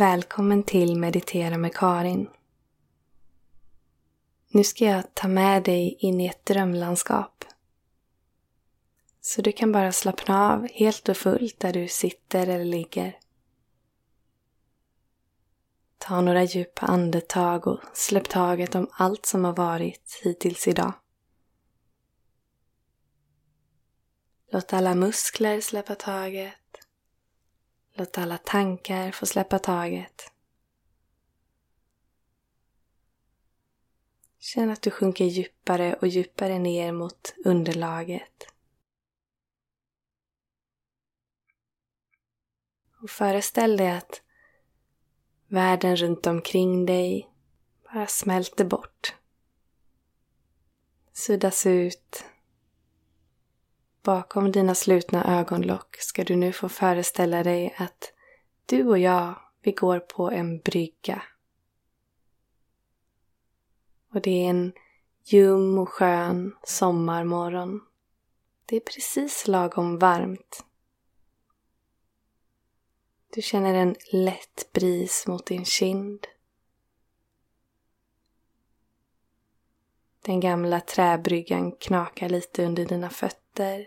Välkommen till Meditera med Karin. Nu ska jag ta med dig in i ett drömlandskap. Så du kan bara slappna av helt och fullt där du sitter eller ligger. Ta några djupa andetag och släpp taget om allt som har varit hittills idag. Låt alla muskler släppa taget. Låt alla tankar få släppa taget. Känn att du sjunker djupare och djupare ner mot underlaget. Och föreställ dig att världen runt omkring dig bara smälter bort. Suddas ut Bakom dina slutna ögonlock ska du nu få föreställa dig att du och jag, vi går på en brygga. Och det är en ljum och skön sommarmorgon. Det är precis lagom varmt. Du känner en lätt bris mot din kind. Den gamla träbryggan knakar lite under dina fötter.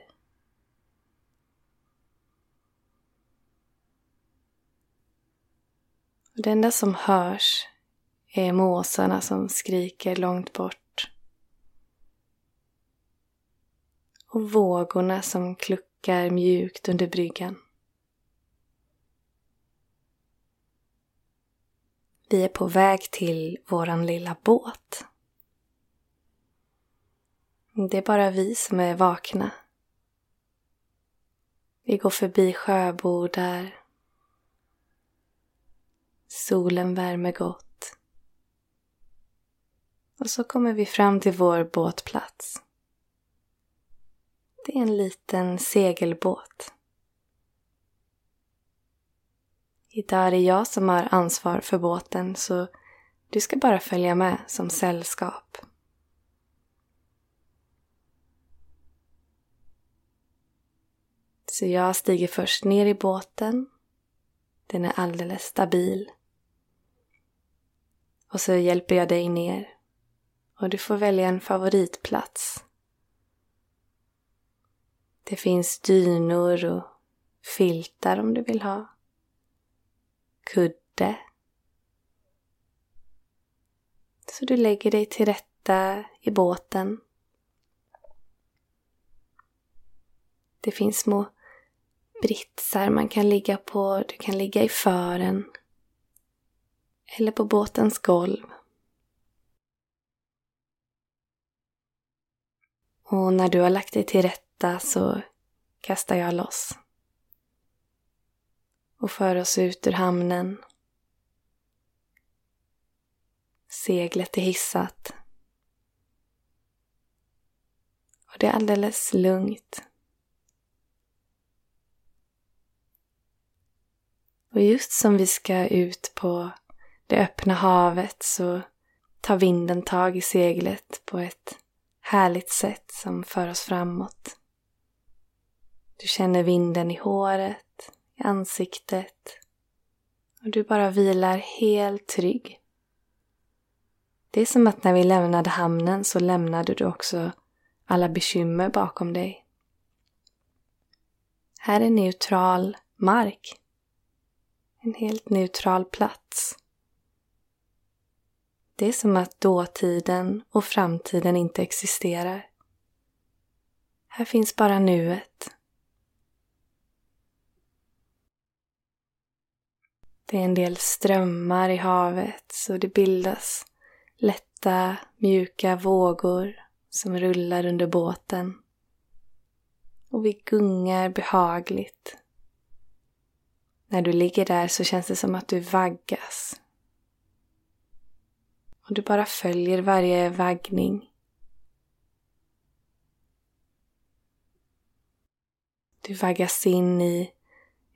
Det enda som hörs är måsarna som skriker långt bort. Och vågorna som kluckar mjukt under bryggan. Vi är på väg till våran lilla båt. Det är bara vi som är vakna. Vi går förbi sjöbodar. Solen värmer gott. Och så kommer vi fram till vår båtplats. Det är en liten segelbåt. Idag är det jag som har ansvar för båten så du ska bara följa med som sällskap. Så jag stiger först ner i båten. Den är alldeles stabil. Och så hjälper jag dig ner. Och du får välja en favoritplats. Det finns dynor och filtar om du vill ha. Kudde. Så du lägger dig till rätta i båten. Det finns små britsar man kan ligga på. Du kan ligga i fören. Eller på båtens golv. Och när du har lagt dig till rätta så kastar jag loss. Och för oss ut ur hamnen. Seglet är hissat. Och det är alldeles lugnt. Och just som vi ska ut på det öppna havet så tar vinden tag i seglet på ett härligt sätt som för oss framåt. Du känner vinden i håret, i ansiktet och du bara vilar helt trygg. Det är som att när vi lämnade hamnen så lämnade du också alla bekymmer bakom dig. Här är neutral mark. En helt neutral plats. Det är som att dåtiden och framtiden inte existerar. Här finns bara nuet. Det är en del strömmar i havet så det bildas lätta, mjuka vågor som rullar under båten. Och vi gungar behagligt när du ligger där så känns det som att du vaggas. Och du bara följer varje vaggning. Du vaggas in i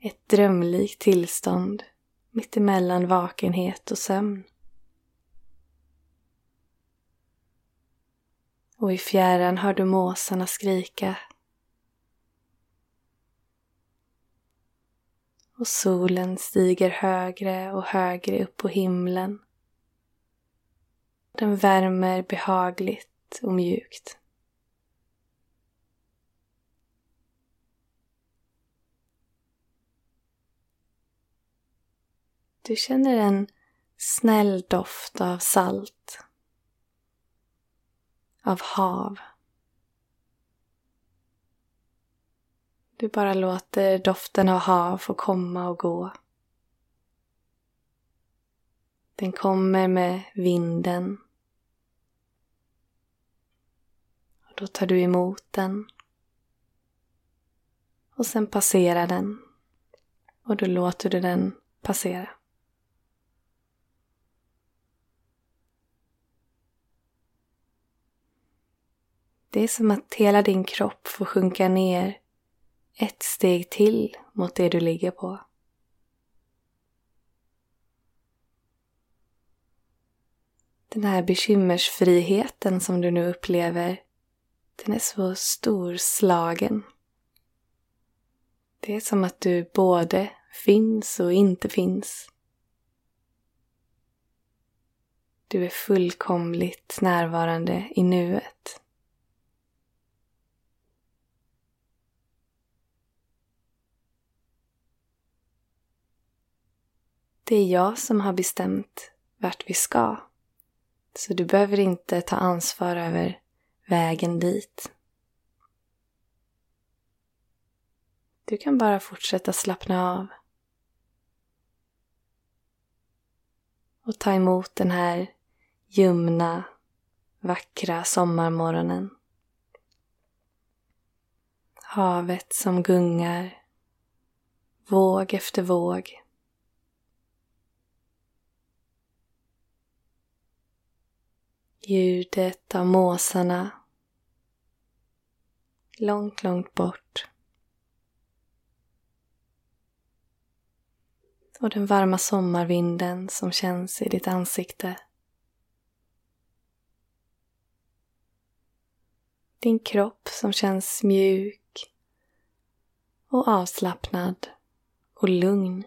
ett drömlikt tillstånd mittemellan vakenhet och sömn. Och i fjärran hör du måsarna skrika Och solen stiger högre och högre upp på himlen. Den värmer behagligt och mjukt. Du känner en snäll doft av salt, av hav. Du bara låter doften av hav få komma och gå. Den kommer med vinden. Och då tar du emot den. Och sen passerar den. Och då låter du den passera. Det är som att hela din kropp får sjunka ner ett steg till mot det du ligger på. Den här bekymmersfriheten som du nu upplever, den är så storslagen. Det är som att du både finns och inte finns. Du är fullkomligt närvarande i nuet. Det är jag som har bestämt vart vi ska. Så du behöver inte ta ansvar över vägen dit. Du kan bara fortsätta slappna av. Och ta emot den här ljumna, vackra sommarmorgonen. Havet som gungar, våg efter våg. Ljudet av måsarna långt, långt bort. Och den varma sommarvinden som känns i ditt ansikte. Din kropp som känns mjuk och avslappnad och lugn.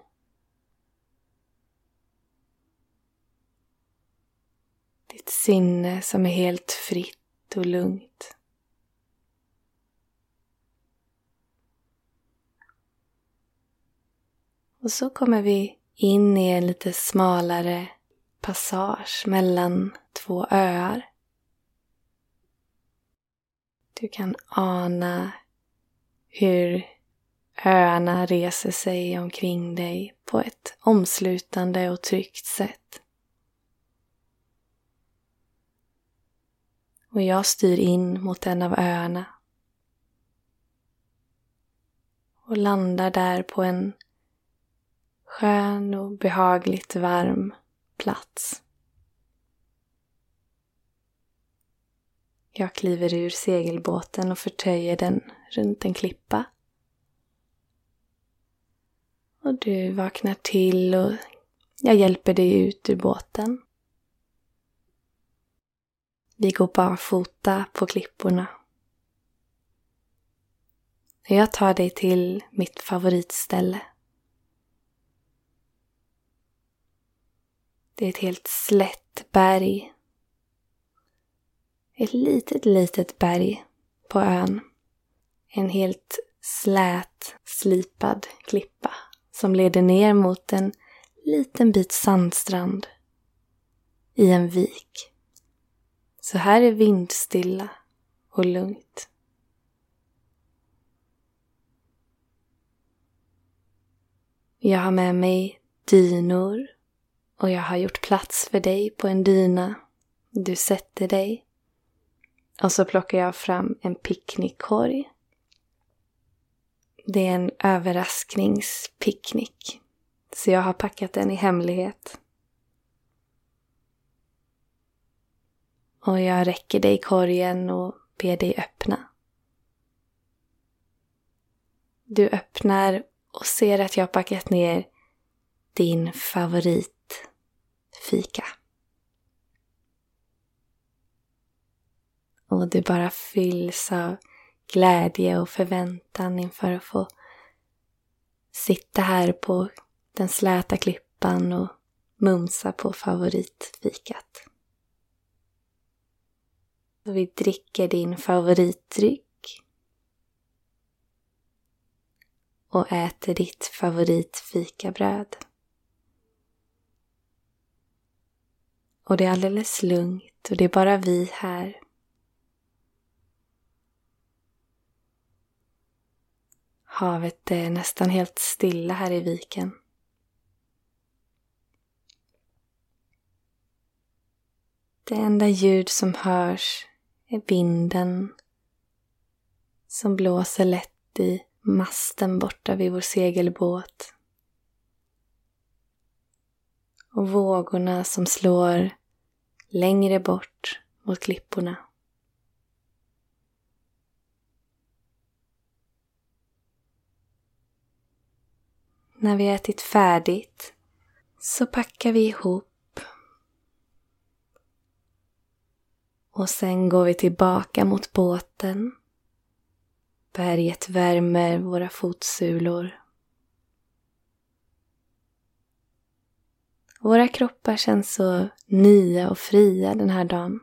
Ditt sinne som är helt fritt och lugnt. Och så kommer vi in i en lite smalare passage mellan två öar. Du kan ana hur öarna reser sig omkring dig på ett omslutande och tryggt sätt. och jag styr in mot en av öarna och landar där på en skön och behagligt varm plats. Jag kliver ur segelbåten och förtöjer den runt en klippa. Och du vaknar till och jag hjälper dig ut ur båten. Vi går barfota på klipporna. Jag tar dig till mitt favoritställe. Det är ett helt slätt berg. Ett litet, litet berg på ön. En helt slät, slipad klippa som leder ner mot en liten bit sandstrand i en vik. Så här är vindstilla och lugnt. Jag har med mig dynor och jag har gjort plats för dig på en dyna. Du sätter dig och så plockar jag fram en picknickkorg. Det är en överraskningspicknick. Så jag har packat den i hemlighet. och jag räcker dig korgen och ber dig öppna. Du öppnar och ser att jag packat ner din favorit. Fika. Och du bara fylls av glädje och förväntan inför att få sitta här på den släta klippan och mumsa på favoritfikat. Och vi dricker din favoritdryck och äter ditt favoritfikabröd. Och det är alldeles lugnt och det är bara vi här. Havet är nästan helt stilla här i viken. Det enda ljud som hörs är vinden som blåser lätt i masten borta vid vår segelbåt. Och vågorna som slår längre bort mot klipporna. När vi ätit färdigt så packar vi ihop och sen går vi tillbaka mot båten. Berget värmer våra fotsulor. Våra kroppar känns så nya och fria den här dagen.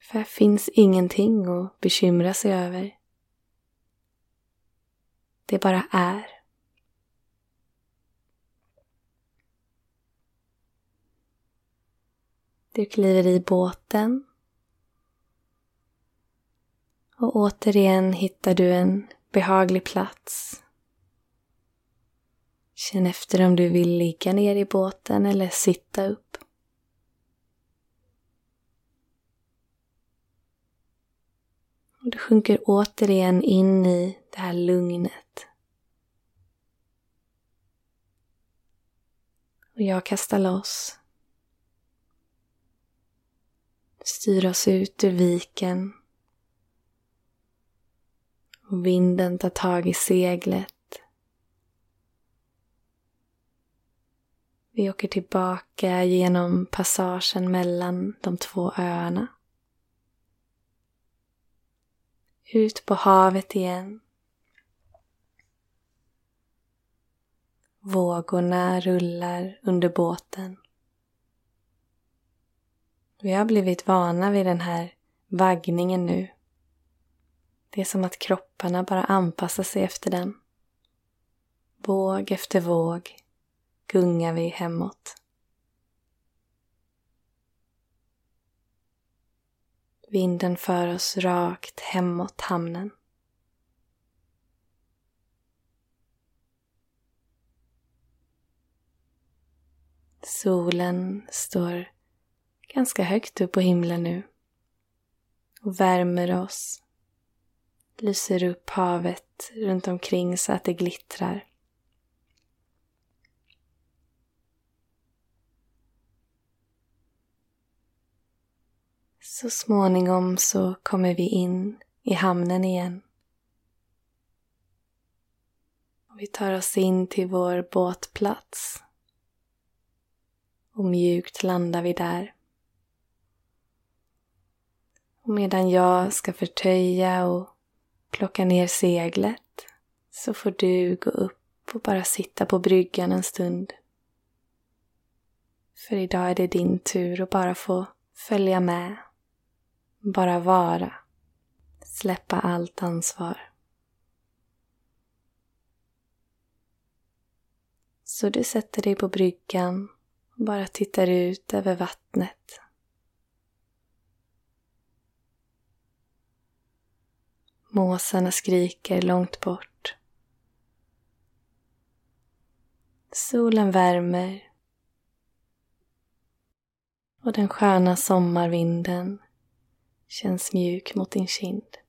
För här finns ingenting att bekymra sig över. Det bara är. Du kliver i båten och återigen hittar du en behaglig plats. Känn efter om du vill ligga ner i båten eller sitta upp. Och du sjunker återigen in i det här lugnet. Och jag kastar loss. Styr oss ut ur viken och vinden tar tag i seglet. Vi åker tillbaka genom passagen mellan de två öarna. Ut på havet igen. Vågorna rullar under båten. Vi har blivit vana vid den här vaggningen nu. Det är som att kropparna bara anpassar sig efter den. Våg efter våg gungar vi hemåt. Vinden för oss rakt hemåt hamnen. Solen står ganska högt upp på himlen nu och värmer oss lyser upp havet runt omkring så att det glittrar. Så småningom så kommer vi in i hamnen igen. vi tar oss in till vår båtplats. Och mjukt landar vi där. Och medan jag ska förtöja och plocka ner seglet så får du gå upp och bara sitta på bryggan en stund. För idag är det din tur att bara få följa med. Bara vara. Släppa allt ansvar. Så du sätter dig på bryggan och bara tittar ut över vattnet Måsarna skriker långt bort. Solen värmer och den sköna sommarvinden känns mjuk mot din kind.